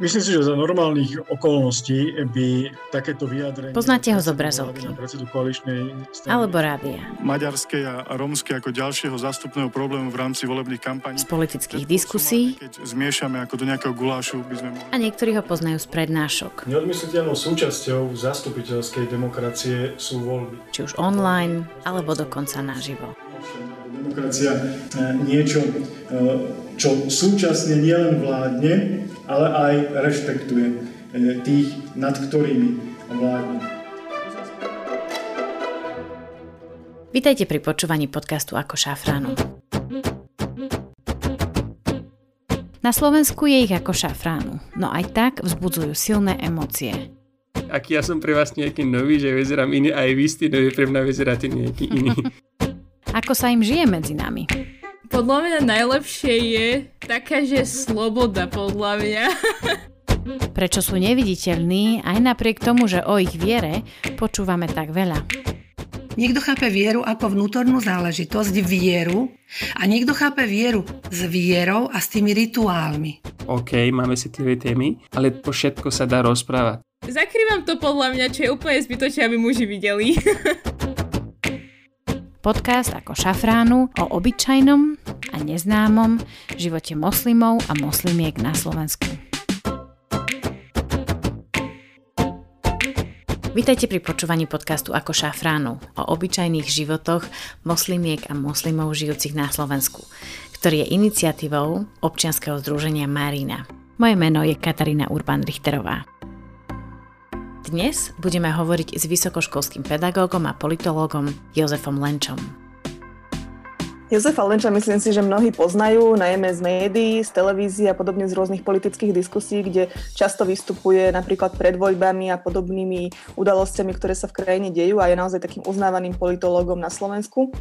Myslím si, že za normálnych okolností by takéto vyjadrenie... Poznáte ho z obrazovky. Alebo rádia. Maďarskej a rómskej ako ďalšieho zástupného problému v rámci volebných kampaní. Z politických diskusí. Keď zmiešame ako do nejakého gulášu, by sme mohli... A niektorí ho poznajú z prednášok. Neodmysliteľnou súčasťou zastupiteľskej demokracie sú voľby. Či už online, alebo dokonca naživo. Demokracia eh, niečo, eh, čo súčasne nielen vládne, ale aj rešpektuje e, tých, nad ktorými vládne. Vítajte pri počúvaní podcastu Ako šafránu. Na Slovensku je ich ako šafránu, no aj tak vzbudzujú silné emócie. Ak ja som pre vás nejaký nový, že vyzerám iný, aj vy ste nový, pre mňa vyzeráte nejaký iný. ako sa im žije medzi nami? Podľa mňa najlepšie je taká, že sloboda podľa mňa. Prečo sú neviditeľní, aj napriek tomu, že o ich viere počúvame tak veľa. Niekto chápe vieru ako vnútornú záležitosť, vieru, a niekto chápe vieru s vierou a s tými rituálmi. OK, máme citlivé témy, ale po všetko sa dá rozprávať. Zakrývam to podľa mňa, čo je úplne zbytočné, aby muži videli. Podcast ako šafránu o obyčajnom a neznámom živote moslimov a moslimiek na Slovensku. Vítajte pri počúvaní podcastu Ako šafránu o obyčajných životoch moslimiek a moslimov žijúcich na Slovensku, ktorý je iniciatívou občianskeho združenia Marina. Moje meno je Katarína Urban-Richterová. Dnes budeme hovoriť s vysokoškolským pedagógom a politológom Jozefom Lenčom. Jozefa Lenča myslím si, že mnohí poznajú, najmä z médií, z televízie a podobne z rôznych politických diskusí, kde často vystupuje napríklad pred voľbami a podobnými udalosťami, ktoré sa v krajine dejú a je naozaj takým uznávaným politológom na Slovensku.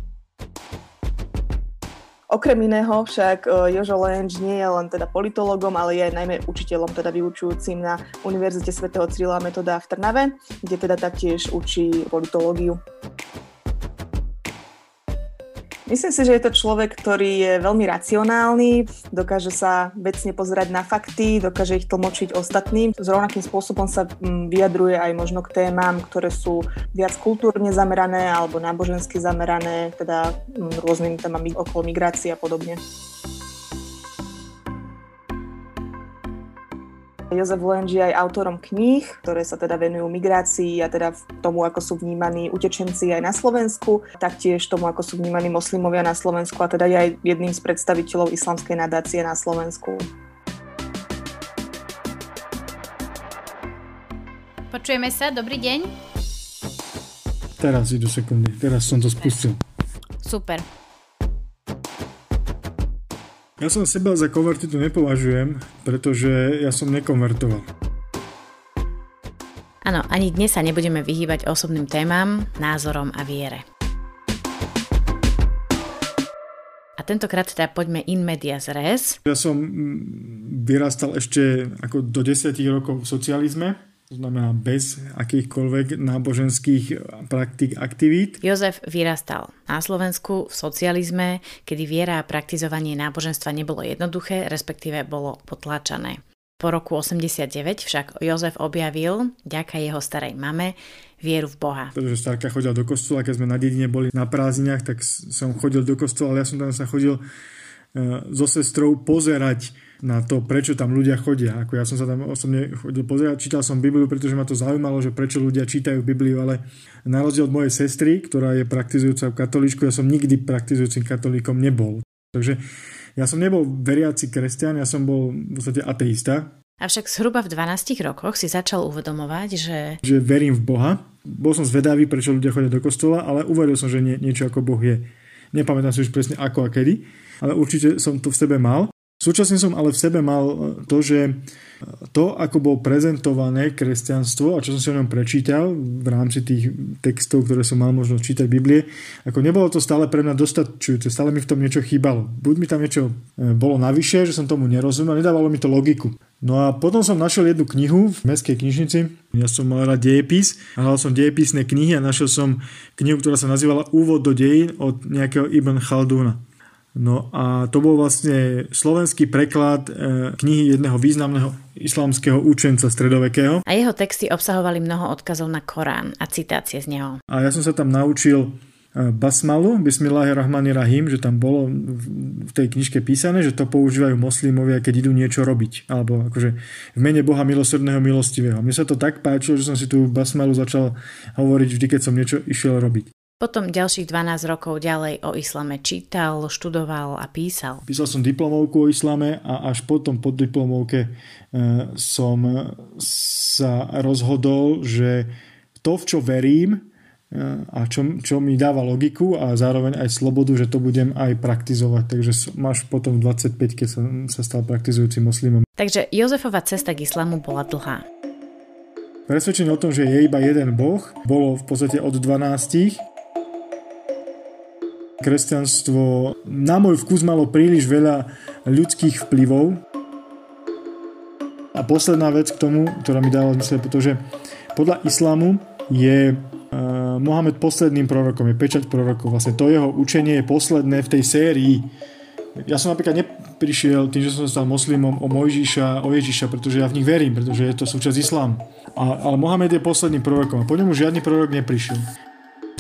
Okrem iného však e, Jožo Lenč nie je len teda politologom, ale je aj najmä učiteľom, teda vyučujúcim na Univerzite svätého Cyrila Metoda v Trnave, kde teda taktiež učí politológiu. Myslím si, že je to človek, ktorý je veľmi racionálny, dokáže sa vecne pozerať na fakty, dokáže ich tlmočiť ostatným. S rovnakým spôsobom sa mm, vyjadruje aj možno k témam, ktoré sú viac kultúrne zamerané alebo nábožensky zamerané, teda mm, rôznymi témami okolo migrácie a podobne. Jozef Lenž je aj autorom kníh, ktoré sa teda venujú migrácii a teda tomu, ako sú vnímaní utečenci aj na Slovensku, taktiež tomu, ako sú vnímaní moslimovia na Slovensku a teda je aj jedným z predstaviteľov islamskej nadácie na Slovensku. Počujeme sa, dobrý deň. Teraz idú sekundy, teraz som to spustil. Super. Ja som seba za konvertitu nepovažujem, pretože ja som nekonvertoval. Áno, ani dnes sa nebudeme vyhýbať osobným témam, názorom a viere. A tentokrát teda poďme in medias res. Ja som mm, vyrastal ešte ako do 10 rokov v socializme, to znamená bez akýchkoľvek náboženských praktik, aktivít. Jozef vyrastal na Slovensku v socializme, kedy viera a praktizovanie náboženstva nebolo jednoduché, respektíve bolo potláčané. Po roku 89 však Jozef objavil, ďaká jeho starej mame, vieru v Boha. Pretože starka chodila do kostola, keď sme na dedine boli na prázdninách, tak som chodil do kostola, ale ja som tam sa chodil uh, so sestrou pozerať na to, prečo tam ľudia chodia. Ako ja som sa tam osobne chodil pozerať, čítal som Bibliu, pretože ma to zaujímalo, že prečo ľudia čítajú Bibliu, ale na rozdiel od mojej sestry, ktorá je praktizujúca katolíčku, ja som nikdy praktizujúcim katolíkom nebol. Takže ja som nebol veriaci kresťan, ja som bol v podstate ateista. Avšak zhruba v 12 rokoch si začal uvedomovať, že... Že verím v Boha. Bol som zvedavý, prečo ľudia chodia do kostola, ale uveril som, že nie, niečo ako Boh je. Nepamätám si už presne ako a kedy, ale určite som to v sebe mal. Súčasne som ale v sebe mal e, to, že to, ako bol prezentované kresťanstvo a čo som si o ňom prečítal v rámci tých textov, ktoré som mal možnosť čítať Biblie, ako nebolo to stále pre mňa dostačujúce, stále mi v tom niečo chýbalo. Buď mi tam niečo e, bolo navyše, že som tomu nerozumel, nedávalo mi to logiku. No a potom som našiel jednu knihu v mestskej knižnici. Ja som mal rád dejepis hľadal som dejepisné knihy a našiel som knihu, ktorá sa nazývala Úvod do dejín od nejakého Ibn Chaldúna. No a to bol vlastne slovenský preklad e, knihy jedného významného islamského učenca stredovekého. A jeho texty obsahovali mnoho odkazov na Korán a citácie z neho. A ja som sa tam naučil basmalu, Bismillahirrahmanirrahim, že tam bolo v tej knižke písané, že to používajú moslimovia, keď idú niečo robiť. Alebo akože v mene Boha milosrdného, milostivého. Mne sa to tak páčilo, že som si tú basmalu začal hovoriť vždy, keď som niečo išiel robiť. Potom ďalších 12 rokov ďalej o islame čítal, študoval a písal. Písal som diplomovku o islame a až potom po diplomovke e, som sa rozhodol, že to, v čo verím, a čo, čo mi dáva logiku a zároveň aj slobodu, že to budem aj praktizovať. Takže máš potom 25, keď som sa stal praktizujúcim moslimom. Takže Jozefova cesta k islamu bola dlhá. Presvedčenie o tom, že je iba jeden boh, bolo v podstate od 12. Kresťanstvo na môj vkus malo príliš veľa ľudských vplyvov. A posledná vec k tomu, ktorá mi dala zmysel, pretože podľa islamu je uh, Mohamed posledným prorokom, je pečať prorokov. Vlastne to jeho učenie je posledné v tej sérii. Ja som napríklad neprišiel tým, že som stal moslimom o Mojžiša, o Ježiša, pretože ja v nich verím, pretože je to súčasť islámu. A, ale Mohamed je posledným prorokom a po ňom žiadny prorok neprišiel.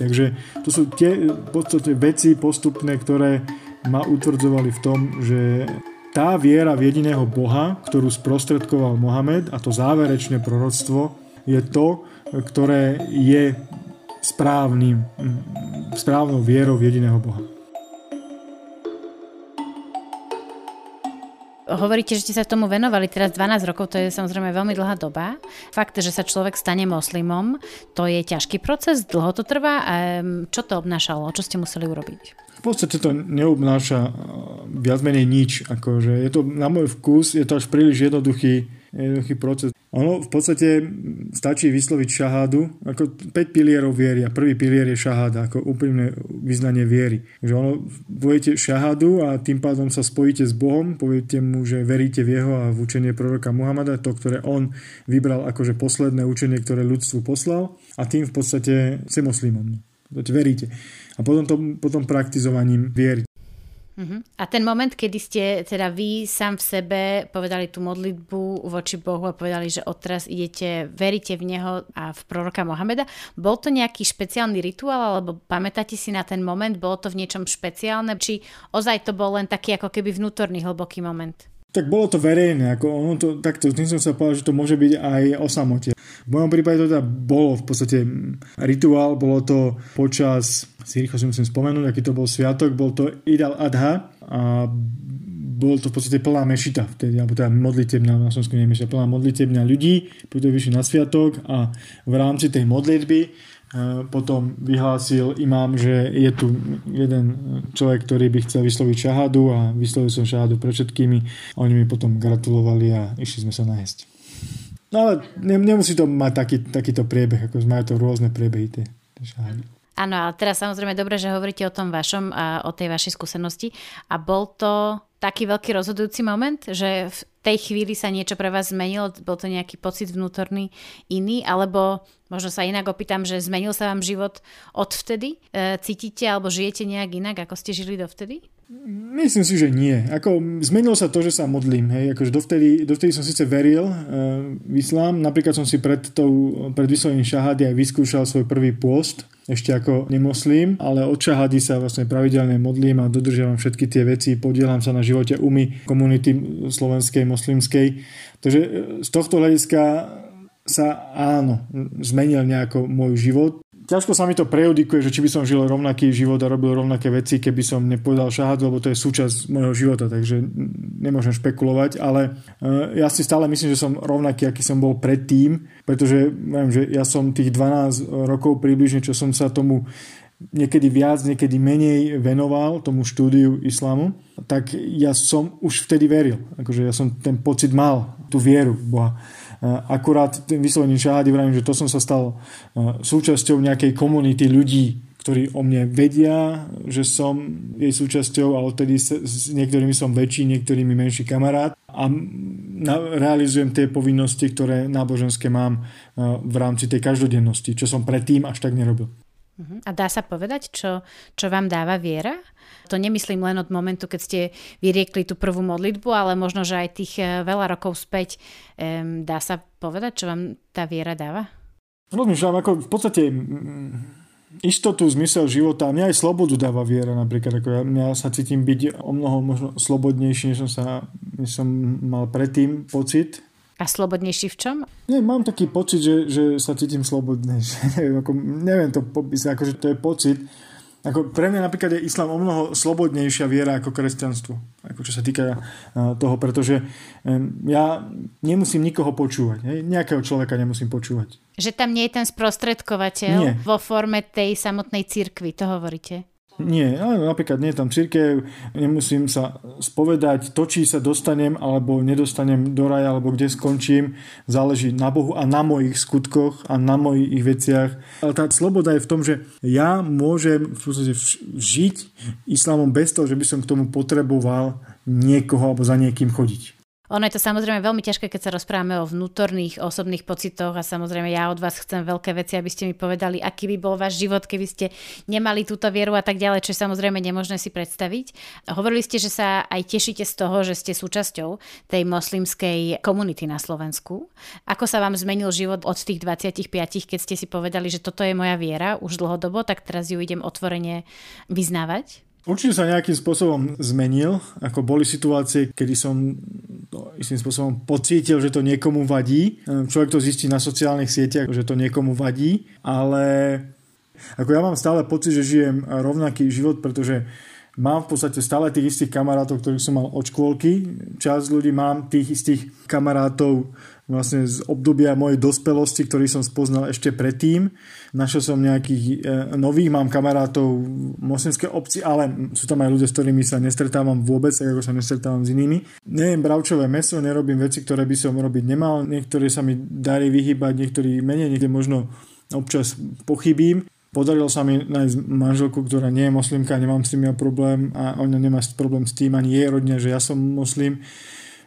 Takže to sú tie podstate veci postupné, ktoré ma utvrdzovali v tom, že tá viera v jediného Boha, ktorú sprostredkoval Mohamed a to záverečné proroctvo je to, ktoré je správnym, správnou vierou v jediného Boha. Hovoríte, že ste sa tomu venovali teraz 12 rokov, to je samozrejme veľmi dlhá doba. Fakt, že sa človek stane moslimom, to je ťažký proces, dlho to trvá. Čo to obnášalo? Čo ste museli urobiť? V podstate to neobnáša viac menej nič. Akože je to na môj vkus, je to až príliš jednoduchý jednoduchý proces. Ono v podstate stačí vysloviť šahádu, ako 5 pilierov viery a prvý pilier je šaháda, ako úprimné vyznanie viery. Že ono, poviete šahádu a tým pádom sa spojíte s Bohom, poviete mu, že veríte v jeho a v učenie proroka Muhamada, to, ktoré on vybral akože posledné učenie, ktoré ľudstvu poslal a tým v podstate ste moslimom. Veríte. A potom, to, potom praktizovaním viery. Uh-huh. A ten moment, kedy ste teda vy sám v sebe povedali tú modlitbu voči Bohu a povedali, že odteraz idete, veríte v Neho a v proroka Mohameda, bol to nejaký špeciálny rituál, alebo pamätáte si na ten moment, bolo to v niečom špeciálne, či ozaj to bol len taký ako keby vnútorný hlboký moment? Tak bolo to verejné, ako ono to, takto, tým som sa povedal, že to môže byť aj o samote. V mojom prípade to teda bolo v podstate rituál, bolo to počas, si rýchlo si musím spomenúť, aký to bol sviatok, bol to Idal Adha a bol to v podstate plná mešita vtedy, alebo teda modlitebná, na Slovensku nie plná modlitebná ľudí, ktorí vyšli na sviatok a v rámci tej modlitby potom vyhlásil imám, že je tu jeden človek, ktorý by chcel vysloviť šahadu a vyslovil som šahadu pre všetkými. Oni mi potom gratulovali a išli sme sa nájsť. No ale nemusí to mať taký, takýto priebeh, ako majú to rôzne priebehy tie, tie. Áno, ale teraz samozrejme dobre, že hovoríte o tom vašom a o tej vašej skúsenosti. A bol to taký veľký rozhodujúci moment, že v tej chvíli sa niečo pre vás zmenilo? Bol to nejaký pocit vnútorný iný? Alebo možno sa inak opýtam, že zmenil sa vám život odvtedy? E, cítite alebo žijete nejak inak, ako ste žili dovtedy? Myslím si, že nie. Ako, zmenilo sa to, že sa modlím. Hej. Akože dovtedy, dovtedy som síce veril uh, v islám. Napríklad som si pred, tou, pred vyslovením šahady aj vyskúšal svoj prvý pôst ešte ako nemoslím, ale od šahady sa vlastne pravidelne modlím a dodržiavam všetky tie veci, podielam sa na živote umy komunity slovenskej, moslimskej. Takže e, z tohto hľadiska sa áno, zmenil nejako môj život ťažko sa mi to prejudikuje, že či by som žil rovnaký život a robil rovnaké veci, keby som nepovedal šahadu, lebo to je súčasť môjho života, takže nemôžem špekulovať, ale eh, ja si stále myslím, že som rovnaký, aký som bol predtým, pretože viem, že ja som tých 12 rokov približne, čo som sa tomu niekedy viac, niekedy menej venoval tomu štúdiu islamu, tak ja som už vtedy veril. Akože ja som ten pocit mal, tú vieru v Boha. Akurát tým vyslovením šahady vravím, že to som sa stal súčasťou nejakej komunity ľudí, ktorí o mne vedia, že som jej súčasťou a odtedy s niektorými som väčší, niektorými menší kamarát a realizujem tie povinnosti, ktoré náboženské mám v rámci tej každodennosti, čo som predtým až tak nerobil. Uh-huh. A dá sa povedať, čo, čo vám dáva viera? To nemyslím len od momentu, keď ste vyriekli tú prvú modlitbu, ale možno, že aj tých eh, veľa rokov späť. Um, dá sa povedať, čo vám tá viera dáva? Rozmýšľam, ako v podstate istotu, zmysel života. Mňa aj slobodu dáva viera napríklad. Ako ja, ja sa cítim byť o mnoho možno slobodnejší, než som, sa, než som mal predtým pocit. A slobodnejší v čom? Nie, mám taký pocit, že, že sa cítim slobodnejšie. neviem, ako, neviem to popísať, akože to je pocit, ako pre mňa napríklad je islám o mnoho slobodnejšia viera ako kresťanstvo, ako čo sa týka toho, pretože ja nemusím nikoho počúvať, nejakého človeka nemusím počúvať. Že tam nie je ten sprostredkovateľ nie. vo forme tej samotnej cirkvi, to hovoríte? Nie, ale napríklad nie je tam církev, nemusím sa spovedať, to, či sa dostanem alebo nedostanem do raja, alebo kde skončím, záleží na Bohu a na mojich skutkoch a na mojich veciach. Ale tá sloboda je v tom, že ja môžem v podstate žiť islamom bez toho, že by som k tomu potreboval niekoho alebo za niekým chodiť. Ono je to samozrejme veľmi ťažké, keď sa rozprávame o vnútorných osobných pocitoch a samozrejme ja od vás chcem veľké veci, aby ste mi povedali, aký by bol váš život, keby ste nemali túto vieru a tak ďalej, čo je samozrejme nemožné si predstaviť. Hovorili ste, že sa aj tešíte z toho, že ste súčasťou tej moslimskej komunity na Slovensku. Ako sa vám zmenil život od tých 25, keď ste si povedali, že toto je moja viera už dlhodobo, tak teraz ju idem otvorene vyznávať? Určite sa nejakým spôsobom zmenil, ako boli situácie, kedy som to istým spôsobom pocítil, že to niekomu vadí. Človek to zistí na sociálnych sieťach, že to niekomu vadí, ale ako ja mám stále pocit, že žijem rovnaký život, pretože mám v podstate stále tých istých kamarátov, ktorých som mal od škôlky. Čas ľudí mám tých istých kamarátov vlastne z obdobia mojej dospelosti, ktorý som spoznal ešte predtým. Našiel som nejakých e, nových, mám kamarátov v moslimskej obci, ale sú tam aj ľudia, s ktorými sa nestretávam vôbec, tak ako sa nestretávam s inými. Nejem bravčové meso, nerobím veci, ktoré by som robiť nemal. Niektoré sa mi darí vyhybať, niektorí menej, niekde možno občas pochybím. Podarilo sa mi nájsť manželku, ktorá nie je moslimka, nemám s tým ja problém a ona nemá problém s tým, ani jej rodina, že ja som moslim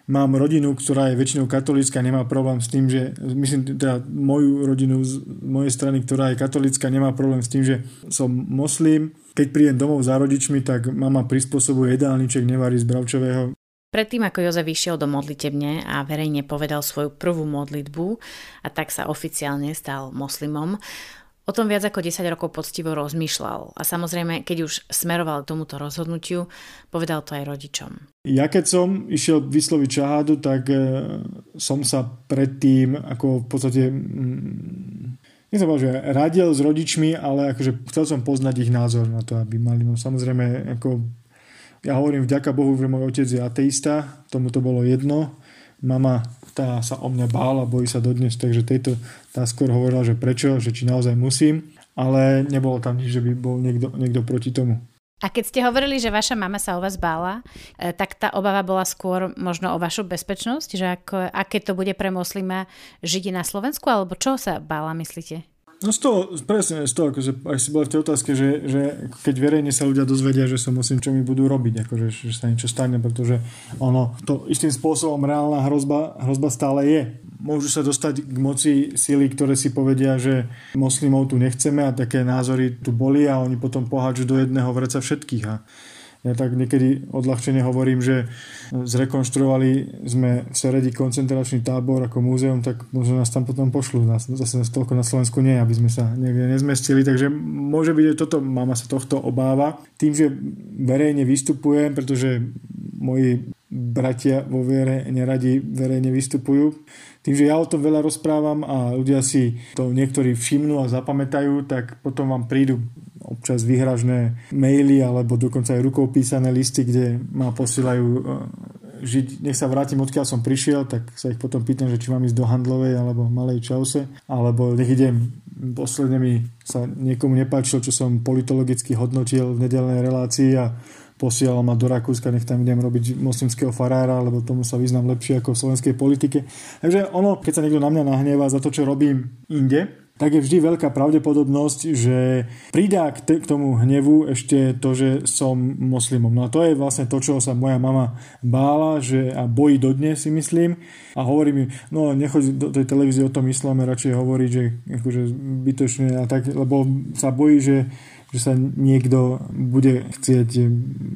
mám rodinu, ktorá je väčšinou katolícka, nemá problém s tým, že myslím teda moju rodinu z mojej strany, ktorá je katolícka, nemá problém s tým, že som moslim. Keď prídem domov za rodičmi, tak mama prispôsobuje jedálniček, nevarí z bravčového. Predtým, ako Jozef vyšiel do modlitebne a verejne povedal svoju prvú modlitbu a tak sa oficiálne stal moslimom, O tom viac ako 10 rokov poctivo rozmýšľal a samozrejme, keď už smeroval k tomuto rozhodnutiu, povedal to aj rodičom. Ja keď som išiel vysloviť šahádu, tak e, som sa predtým ako v podstate mm, nechcem povedať, že radil s rodičmi, ale akože chcel som poznať ich názor na to, aby mali. No samozrejme, ako ja hovorím vďaka Bohu, že môj otec je ateista, tomu to bolo jedno. Mama tá sa o mňa bála, bojí sa dodnes, takže tejto tá skôr hovorila, že prečo, že či naozaj musím, ale nebolo tam nič, že by bol niekto, niekto proti tomu. A keď ste hovorili, že vaša mama sa o vás bála, e, tak tá obava bola skôr možno o vašu bezpečnosť, že ako, aké to bude pre moslima žiť na Slovensku, alebo čo sa bála, myslíte? No z toho, presne z toho, akože, aj si bola v tej otázke, že, že keď verejne sa ľudia dozvedia, že som musím, čo mi budú robiť, akože, že sa niečo stane, pretože ono, to istým spôsobom reálna hrozba, hrozba stále je. Môžu sa dostať k moci síly, ktoré si povedia, že moslimov tu nechceme a také názory tu boli a oni potom pohádžu do jedného vreca všetkých. A ja tak niekedy odľahčene hovorím, že zrekonštruovali sme v Seredi koncentračný tábor ako múzeum, tak možno nás tam potom pošlu. Nás, zase toľko na Slovensku nie, aby sme sa niekde nezmestili. Takže môže byť, že toto, mama sa tohto obáva. Tým, že verejne vystupujem, pretože moji bratia vo viere neradi verejne vystupujú, tým, že ja o tom veľa rozprávam a ľudia si to niektorí všimnú a zapamätajú, tak potom vám prídu občas vyhražné maily alebo dokonca aj rukou písané listy, kde ma posielajú e, žiť, nech sa vrátim odkiaľ som prišiel, tak sa ich potom pýtam, že či mám ísť do Handlovej alebo Malej Čause, alebo nech idem, posledne mi sa niekomu nepáčilo, čo som politologicky hodnotil v nedelnej relácii a posielal ma do Rakúska, nech tam idem robiť moslimského farára, lebo tomu sa vyznám lepšie ako v slovenskej politike. Takže ono, keď sa niekto na mňa nahnevá za to, čo robím inde, tak je vždy veľká pravdepodobnosť, že pridá k, te, k tomu hnevu ešte to, že som moslimom. No a to je vlastne to, čo sa moja mama bála že, a bojí dodnes si myslím a hovorí mi, no nechoď do tej televízie o tom islame, radšej hovorí, že akože bytočne a tak, lebo sa bojí, že že sa niekto bude chcieť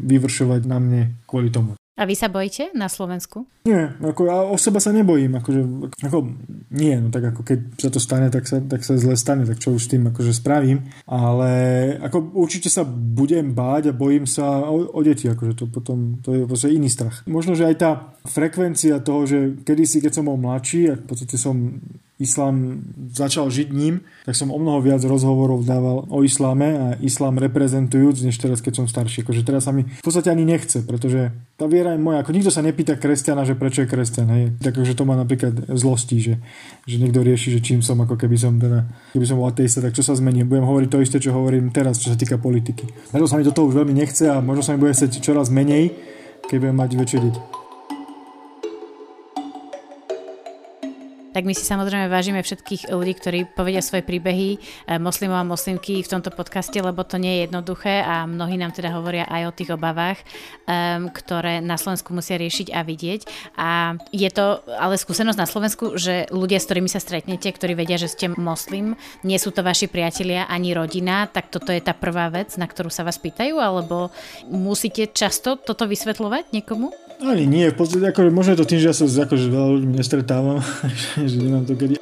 vyvršovať na mne kvôli tomu. A vy sa bojíte na Slovensku? Nie, ako ja o seba sa nebojím. Akože, ako, nie, no tak ako keď sa to stane, tak sa, tak sa zle stane, tak čo už s tým akože spravím. Ale ako určite sa budem báť a bojím sa o, o deti, akože to potom, to je vlastne iný strach. Možno, že aj tá frekvencia toho, že kedysi, keď som bol mladší a v podstate som islám začal žiť ním, tak som o mnoho viac rozhovorov dával o isláme a islám reprezentujúc, než teraz, keď som starší. Akože teraz sa mi v podstate ani nechce, pretože tá viera je moja. Ako nikto sa nepýta kresťana, že prečo je kresťan. Hej. Takže to má napríklad zlosti, že, že niekto rieši, že čím som, ako keby som teda, keby som bol ateista, tak čo sa zmení. Budem hovoriť to isté, čo hovorím teraz, čo sa týka politiky. Preto sa mi do toho už veľmi nechce a možno sa mi bude chcieť čoraz menej, keď budem mať väčšie deti. Tak my si samozrejme vážime všetkých ľudí, ktorí povedia svoje príbehy eh, moslimov a moslimky v tomto podcaste, lebo to nie je jednoduché a mnohí nám teda hovoria aj o tých obavách, um, ktoré na Slovensku musia riešiť a vidieť. A je to ale skúsenosť na Slovensku, že ľudia, s ktorými sa stretnete, ktorí vedia, že ste moslim, nie sú to vaši priatelia ani rodina, tak toto je tá prvá vec, na ktorú sa vás pýtajú, alebo musíte často toto vysvetľovať niekomu? Ani nie, v podstate akože možno je to tým, že ja sa akože veľa ľudí nestretávam, že nemám to kedy.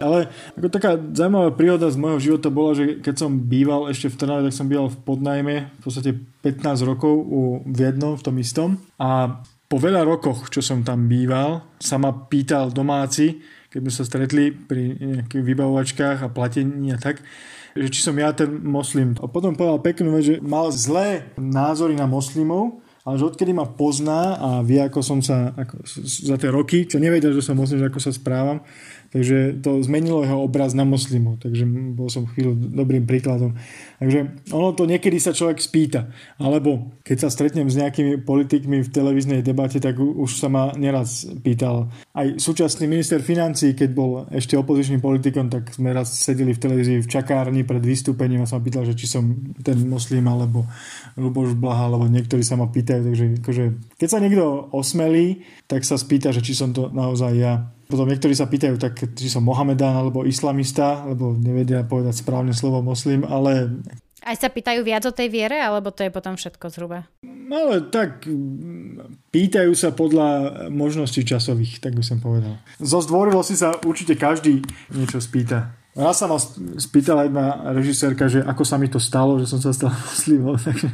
Ale ako taká zaujímavá príhoda z môjho života bola, že keď som býval ešte v Trnave, tak som býval v podnajme v podstate 15 rokov u, v jednom, v tom istom. A po veľa rokoch, čo som tam býval, sa ma pýtal domáci, keď sme sa stretli pri nejakých vybavovačkách a platení a tak, že či som ja ten moslim. A potom povedal peknú vec, že mal zlé názory na moslimov, ale že odkedy ma pozná a vie, ako som sa ako, za tie roky, čo nevedel, že som moslim, že ako sa správam, Takže to zmenilo jeho obraz na moslimu. Takže bol som chvíľu dobrým príkladom. Takže ono to niekedy sa človek spýta. Alebo keď sa stretnem s nejakými politikmi v televíznej debate, tak už sa ma neraz pýtal. Aj súčasný minister financí, keď bol ešte opozičným politikom, tak sme raz sedeli v televízii v čakárni pred vystúpením a sa ma pýtal, že či som ten moslim alebo Luboš Blaha, alebo niektorí sa ma pýtajú. Takže akože, keď sa niekto osmelí, tak sa spýta, že či som to naozaj ja. Potom niektorí sa pýtajú, tak, či som Mohamedán alebo islamista, lebo nevedia povedať správne slovo moslim, ale... Aj sa pýtajú viac o tej viere, alebo to je potom všetko zhruba? No ale tak pýtajú sa podľa možností časových, tak by som povedal. Zo zdvorilosti sa určite každý niečo spýta. Raz sa ma spýtala jedna režisérka, že ako sa mi to stalo, že som sa stal moslimom. Takže,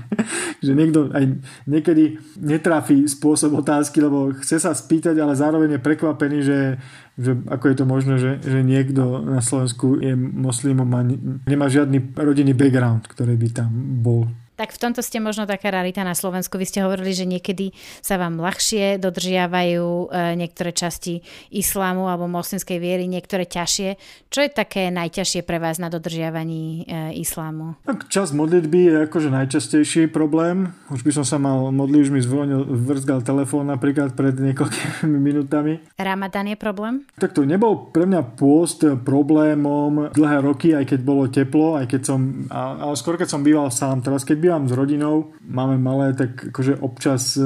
že niekto aj niekedy netrafí spôsob otázky, lebo chce sa spýtať, ale zároveň je prekvapený, že, že ako je to možné, že, že niekto na Slovensku je moslimom a nemá žiadny rodinný background, ktorý by tam bol. Tak v tomto ste možno taká rarita na Slovensku. Vy ste hovorili, že niekedy sa vám ľahšie dodržiavajú e, niektoré časti islámu alebo moslimskej viery, niektoré ťažšie. Čo je také najťažšie pre vás na dodržiavaní e, islámu? Tak čas modlitby je akože najčastejší problém. Už by som sa mal modliť, už mi zvonil, vrzgal telefón napríklad pred niekoľkými minútami. Ramadan je problém? Tak to nebol pre mňa pôst problémom dlhé roky, aj keď bolo teplo, aj keď som, ale skôr keď som býval sám. Teraz keď bývam s rodinou, máme malé, tak akože občas e,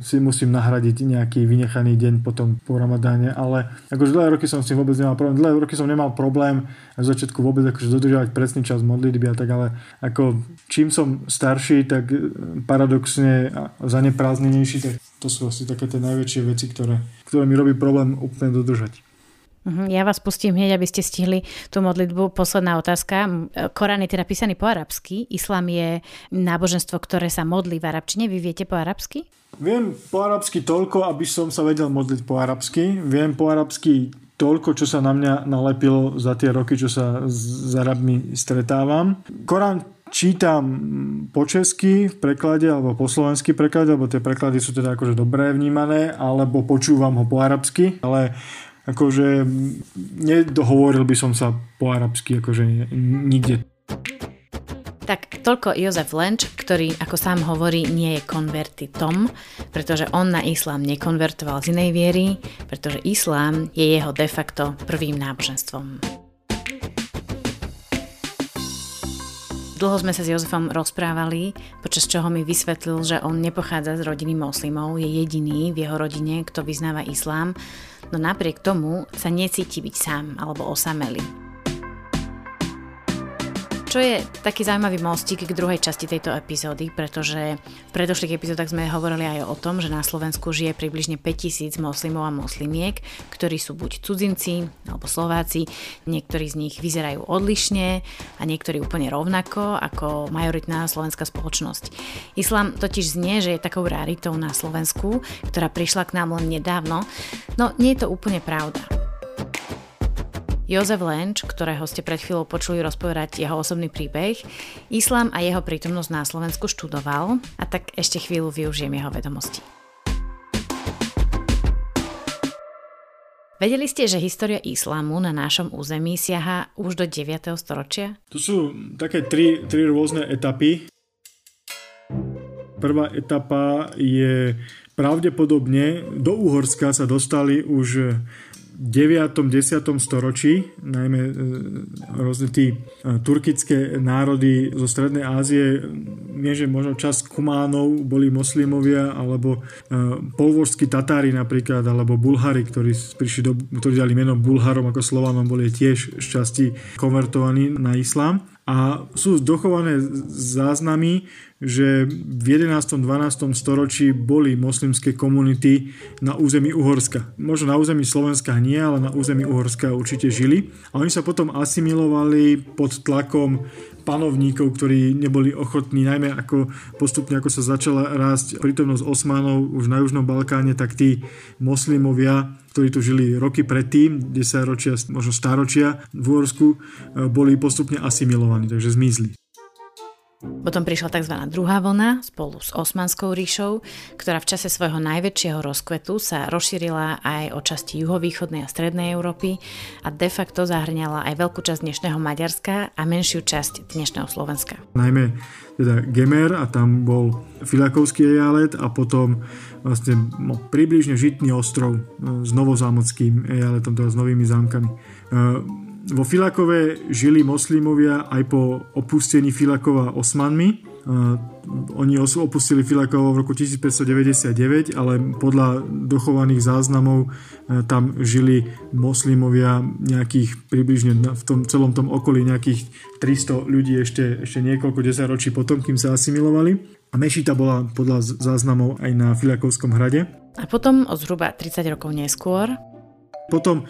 si musím nahradiť nejaký vynechaný deň potom po ramadáne, ale akože dlhé roky som s tým vôbec nemal problém. Dlhé roky som nemal problém v začiatku vôbec akože dodržiavať presný čas modlitby a tak, ale ako čím som starší, tak e, paradoxne zaneprázdnenejší, tak to sú asi také tie najväčšie veci, ktoré, ktoré mi robí problém úplne dodržať. Mhm, ja vás pustím hneď, aby ste stihli tú modlitbu. Posledná otázka. Korán je teda písaný po arabsky. Islám je náboženstvo, ktoré sa modlí v arabčine. Vy viete po arabsky? Viem po arabsky toľko, aby som sa vedel modliť po arabsky. Viem po arabsky toľko, čo sa na mňa nalepilo za tie roky, čo sa s Arabmi stretávam. Korán čítam po česky v preklade alebo po slovensky preklade, lebo tie preklady sú teda akože dobré vnímané, alebo počúvam ho po arabsky, ale akože nedohovoril by som sa po arabsky, akože nikde. Tak toľko Jozef Lenč, ktorý, ako sám hovorí, nie je konvertitom, pretože on na islám nekonvertoval z inej viery, pretože islám je jeho de facto prvým náboženstvom. Dlho sme sa s Jozefom rozprávali, počas čoho mi vysvetlil, že on nepochádza z rodiny moslimov, je jediný v jeho rodine, kto vyznáva islám, no napriek tomu sa necíti byť sám alebo osamelý čo je taký zaujímavý mostík k druhej časti tejto epizódy, pretože v predošlých epizódach sme hovorili aj o tom, že na Slovensku žije približne 5000 moslimov a moslimiek, ktorí sú buď cudzinci alebo Slováci, niektorí z nich vyzerajú odlišne a niektorí úplne rovnako ako majoritná slovenská spoločnosť. Islám totiž znie, že je takou raritou na Slovensku, ktorá prišla k nám len nedávno, no nie je to úplne pravda. Jozef Lenč, ktorého ste pred chvíľou počuli rozpovedať jeho osobný príbeh, islám a jeho prítomnosť na Slovensku študoval a tak ešte chvíľu využijem jeho vedomosti. Vedeli ste, že história islámu na našom území siaha už do 9. storočia? Tu sú také tri, tri rôzne etapy. Prvá etapa je pravdepodobne do Uhorska sa dostali už 9. 10. storočí, najmä e, rôzne tí e, turkické národy zo Strednej Ázie, nie že možno čas Kumánov boli moslimovia, alebo e, polvorskí Tatári napríklad, alebo Bulhári, ktorí prišli do, ktorí dali meno Bulharom ako Slovanom, boli tiež šťastí konvertovaní na islám. A sú dochované záznamy, že v 11. 12. storočí boli moslimské komunity na území Uhorska. Možno na území Slovenska nie, ale na území Uhorska určite žili. A oni sa potom asimilovali pod tlakom panovníkov, ktorí neboli ochotní, najmä ako postupne ako sa začala rásť prítomnosť Osmanov už na Južnom Balkáne, tak tí moslimovia ktorí tu žili roky predtým, 10 ročia, možno stáročia v Úorsku, e, boli postupne asimilovaní, takže zmizli. Potom prišla tzv. druhá vlna spolu s Osmanskou ríšou, ktorá v čase svojho najväčšieho rozkvetu sa rozšírila aj o časti juhovýchodnej a strednej Európy a de facto zahrňala aj veľkú časť dnešného Maďarska a menšiu časť dnešného Slovenska. Najmä teda Gemer a tam bol Filakovský ejalet a potom vlastne no, približne Žitný ostrov e, s novozámodským ejaletom, teda s novými zámkami. Vo Filakove žili moslimovia aj po opustení Filakova osmanmi. Uh, oni opustili Filakovo v roku 1599, ale podľa dochovaných záznamov uh, tam žili moslimovia nejakých približne v tom celom tom okolí nejakých 300 ľudí ešte, ešte niekoľko desaťročí potom, kým sa asimilovali. A Mešita bola podľa záznamov aj na Filiakovskom hrade. A potom o zhruba 30 rokov neskôr potom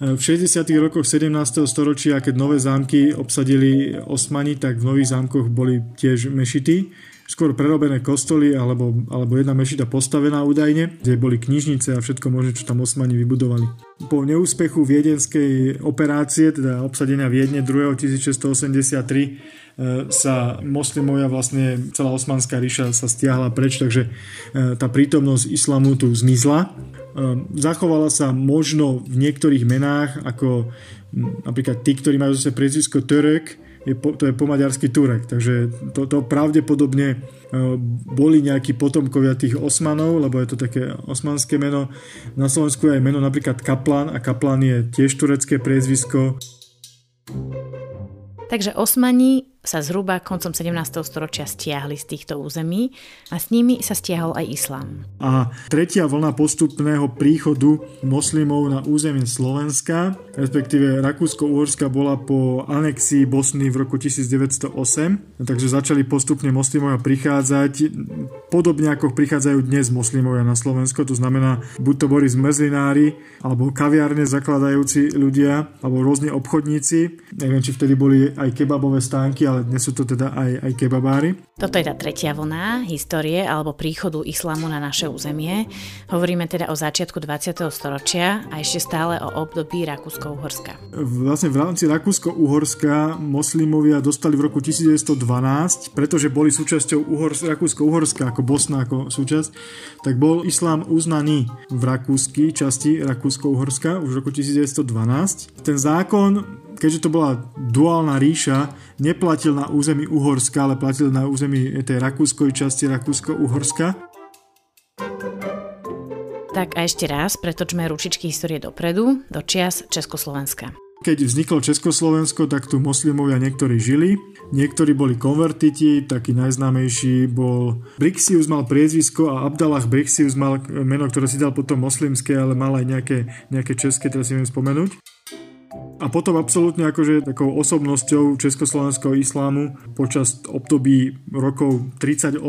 v 60. rokoch 17. storočia, keď nové zámky obsadili Osmani, tak v nových zámkoch boli tiež mešity skôr prerobené kostoly alebo, alebo jedna mešita postavená údajne, kde boli knižnice a všetko možné, čo tam osmani vybudovali. Po neúspechu viedenskej operácie, teda obsadenia Viedne 2. 1683, e, sa moslimovia vlastne celá osmanská ríša sa stiahla preč, takže e, tá prítomnosť islamu tu zmizla. E, zachovala sa možno v niektorých menách ako napríklad tí, ktorí majú zase prezvisko Törek, je po, to je po maďarsky Turek, takže to, to pravdepodobne e, boli nejakí potomkovia tých Osmanov, lebo je to také osmanské meno. Na Slovensku je aj meno napríklad Kaplan a Kaplan je tiež turecké priezvisko. Takže Osmani sa zhruba koncom 17. storočia stiahli z týchto území a s nimi sa stiahol aj islám. A tretia vlna postupného príchodu moslimov na územie Slovenska, respektíve Rakúsko-Uhorska bola po anexii Bosny v roku 1908, takže začali postupne moslimovia prichádzať, podobne ako prichádzajú dnes moslimovia na Slovensko, to znamená buď to boli zmrzlinári, alebo kaviárne zakladajúci ľudia, alebo rôzne obchodníci, neviem, či vtedy boli aj kebabové stánky, ale dnes sú to teda aj, aj kebabári. Toto je tá tretia vlna histórie alebo príchodu islamu na naše územie. Hovoríme teda o začiatku 20. storočia a ešte stále o období Rakúsko-Uhorska. Vlastne v rámci Rakúsko-Uhorska moslimovia dostali v roku 1912, pretože boli súčasťou Uhors- Rakúsko-Uhorska ako Bosna ako súčasť, tak bol islám uznaný v rakúskej časti Rakúsko-Uhorska už v roku 1912. Ten zákon keďže to bola duálna ríša, neplatil na území Uhorska, ale platil na území tej rakúskoj časti Rakúsko-Uhorska. Tak a ešte raz pretočme ručičky histórie dopredu, do čias Československa. Keď vzniklo Československo, tak tu moslimovia niektorí žili, niektorí boli konvertiti, taký najznámejší bol Brixius mal priezvisko a Abdallah Brixius mal meno, ktoré si dal potom moslimské, ale mal aj nejaké, nejaké české, teraz si viem spomenúť. A potom absolútne akože takou osobnosťou československého islámu počas období rokov 38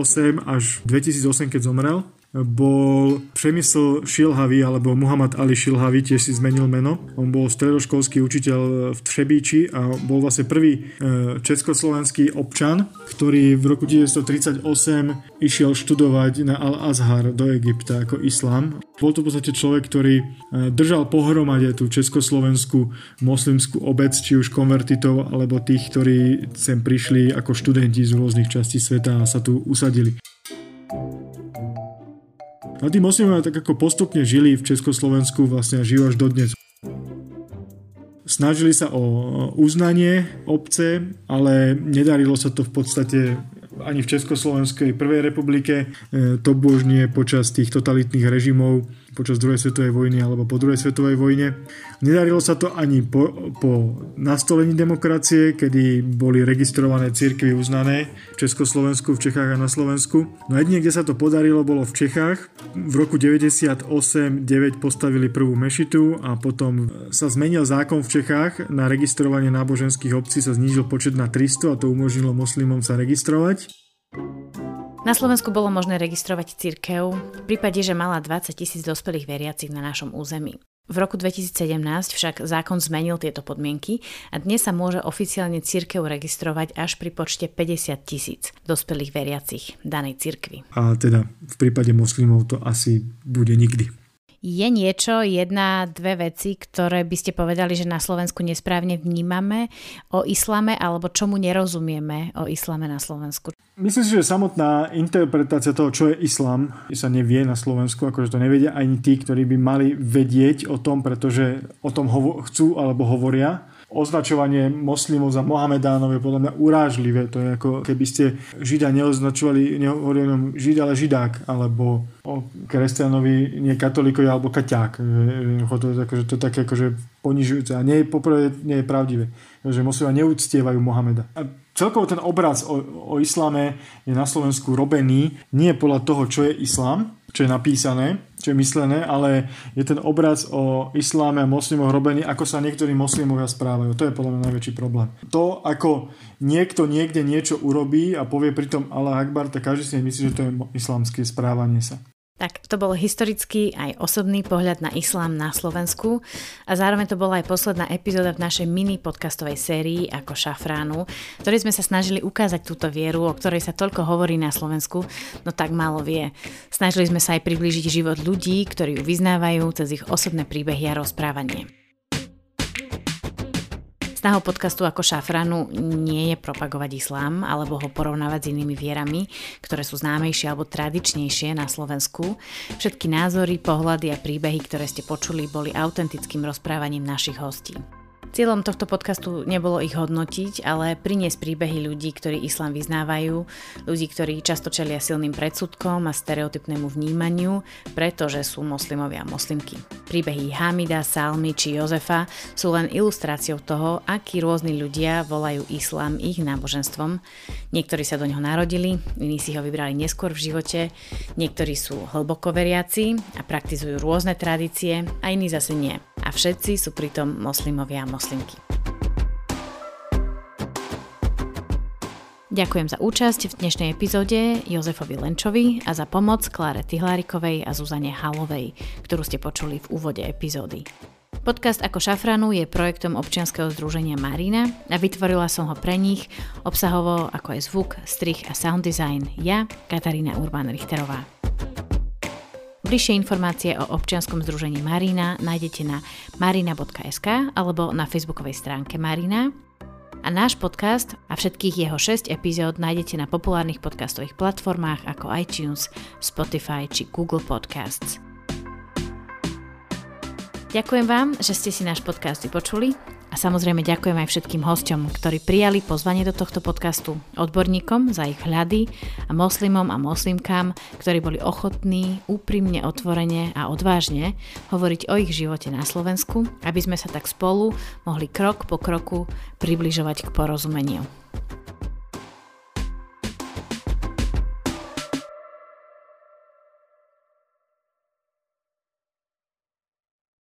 až 2008, keď zomrel, bol Přemysl Šilhavý alebo Muhammad Ali Šilhavý, tiež si zmenil meno. On bol stredoškolský učiteľ v Třebíči a bol vlastne prvý e, československý občan, ktorý v roku 1938 išiel študovať na Al-Azhar do Egypta ako islám. Bol to v podstate človek, ktorý e, držal pohromade tú československú moslimskú obec, či už konvertitov, alebo tých, ktorí sem prišli ako študenti z rôznych častí sveta a sa tu usadili. A tí moslimovia tak ako postupne žili v Československu vlastne a žijú až dodnes. Snažili sa o uznanie obce, ale nedarilo sa to v podstate ani v Československej prvej republike. E, to božnie počas tých totalitných režimov počas druhej svetovej vojny alebo po druhej svetovej vojne. Nedarilo sa to ani po, po nastolení demokracie, kedy boli registrované cirkvy uznané v Československu, v Čechách a na Slovensku. No jedine, kde sa to podarilo, bolo v Čechách. V roku 98-9 postavili prvú mešitu a potom sa zmenil zákon v Čechách. Na registrovanie náboženských obcí sa znížil počet na 300 a to umožnilo moslimom sa registrovať. Na Slovensku bolo možné registrovať cirkev v prípade, že mala 20 tisíc dospelých veriacich na našom území. V roku 2017 však zákon zmenil tieto podmienky a dnes sa môže oficiálne cirkev registrovať až pri počte 50 tisíc dospelých veriacich danej cirkvi. A teda v prípade moslimov to asi bude nikdy. Je niečo, jedna, dve veci, ktoré by ste povedali, že na Slovensku nesprávne vnímame o islame alebo čomu nerozumieme o islame na Slovensku? Myslím si, že samotná interpretácia toho, čo je islám, sa nevie na Slovensku, akože to nevedia ani tí, ktorí by mali vedieť o tom, pretože o tom hovo- chcú alebo hovoria označovanie moslimov za Mohamedánov je podľa mňa urážlivé. To je ako keby ste Žida neoznačovali, nehovorili o Žid, ale Židák, alebo o kresťanovi nie katolíkovi alebo kaťák. To je, akože, to je také akože ponižujúce. A nie, poprvé nie je pravdivé. Že moslimia neúctievajú Mohameda. A celkovo ten obraz o, o islame je na Slovensku robený nie podľa toho, čo je islám, čo je napísané, čo je myslené, ale je ten obraz o isláme a moslimoch robený, ako sa niektorí moslimovia správajú. To je podľa mňa najväčší problém. To, ako niekto niekde niečo urobí a povie pritom Allah Akbar, tak každý si myslí, že to je islamské správanie sa. Tak to bol historický aj osobný pohľad na islám na Slovensku a zároveň to bola aj posledná epizóda v našej mini podcastovej sérii ako šafránu, ktorej sme sa snažili ukázať túto vieru, o ktorej sa toľko hovorí na Slovensku, no tak málo vie. Snažili sme sa aj priblížiť život ľudí, ktorí ju vyznávajú cez ich osobné príbehy a rozprávanie. Snahou podcastu ako šafranu nie je propagovať islám alebo ho porovnávať s inými vierami, ktoré sú známejšie alebo tradičnejšie na Slovensku. Všetky názory, pohľady a príbehy, ktoré ste počuli, boli autentickým rozprávaním našich hostí. Cieľom tohto podcastu nebolo ich hodnotiť, ale priniesť príbehy ľudí, ktorí islám vyznávajú, ľudí, ktorí často čelia silným predsudkom a stereotypnému vnímaniu, pretože sú moslimovia a moslimky. Príbehy Hamida, Salmy či Jozefa sú len ilustráciou toho, akí rôzni ľudia volajú islám ich náboženstvom. Niektorí sa do neho narodili, iní si ho vybrali neskôr v živote, niektorí sú hlboko veriaci a praktizujú rôzne tradície a iní zase nie. A všetci sú pritom moslimovia a moslimky moslimky. Ďakujem za účasť v dnešnej epizóde Jozefovi Lenčovi a za pomoc Kláre Tihlárikovej a Zuzane Halovej, ktorú ste počuli v úvode epizódy. Podcast Ako šafranu je projektom občianskeho združenia Marina a vytvorila som ho pre nich, obsahovo ako je zvuk, strich a sound design ja, Katarína Urban-Richterová. Bližšie informácie o občianskom združení Marina nájdete na marina.sk alebo na facebookovej stránke Marina. A náš podcast a všetkých jeho 6 epizód nájdete na populárnych podcastových platformách ako iTunes, Spotify či Google Podcasts. Ďakujem vám, že ste si náš podcast vypočuli A samozrejme ďakujem aj všetkým hosťom, ktorí prijali pozvanie do tohto podcastu, odborníkom za ich hľady a moslimom a moslimkám, ktorí boli ochotní, úprimne, otvorene a odvážne hovoriť o ich živote na Slovensku, aby sme sa tak spolu mohli krok po kroku približovať k porozumeniu.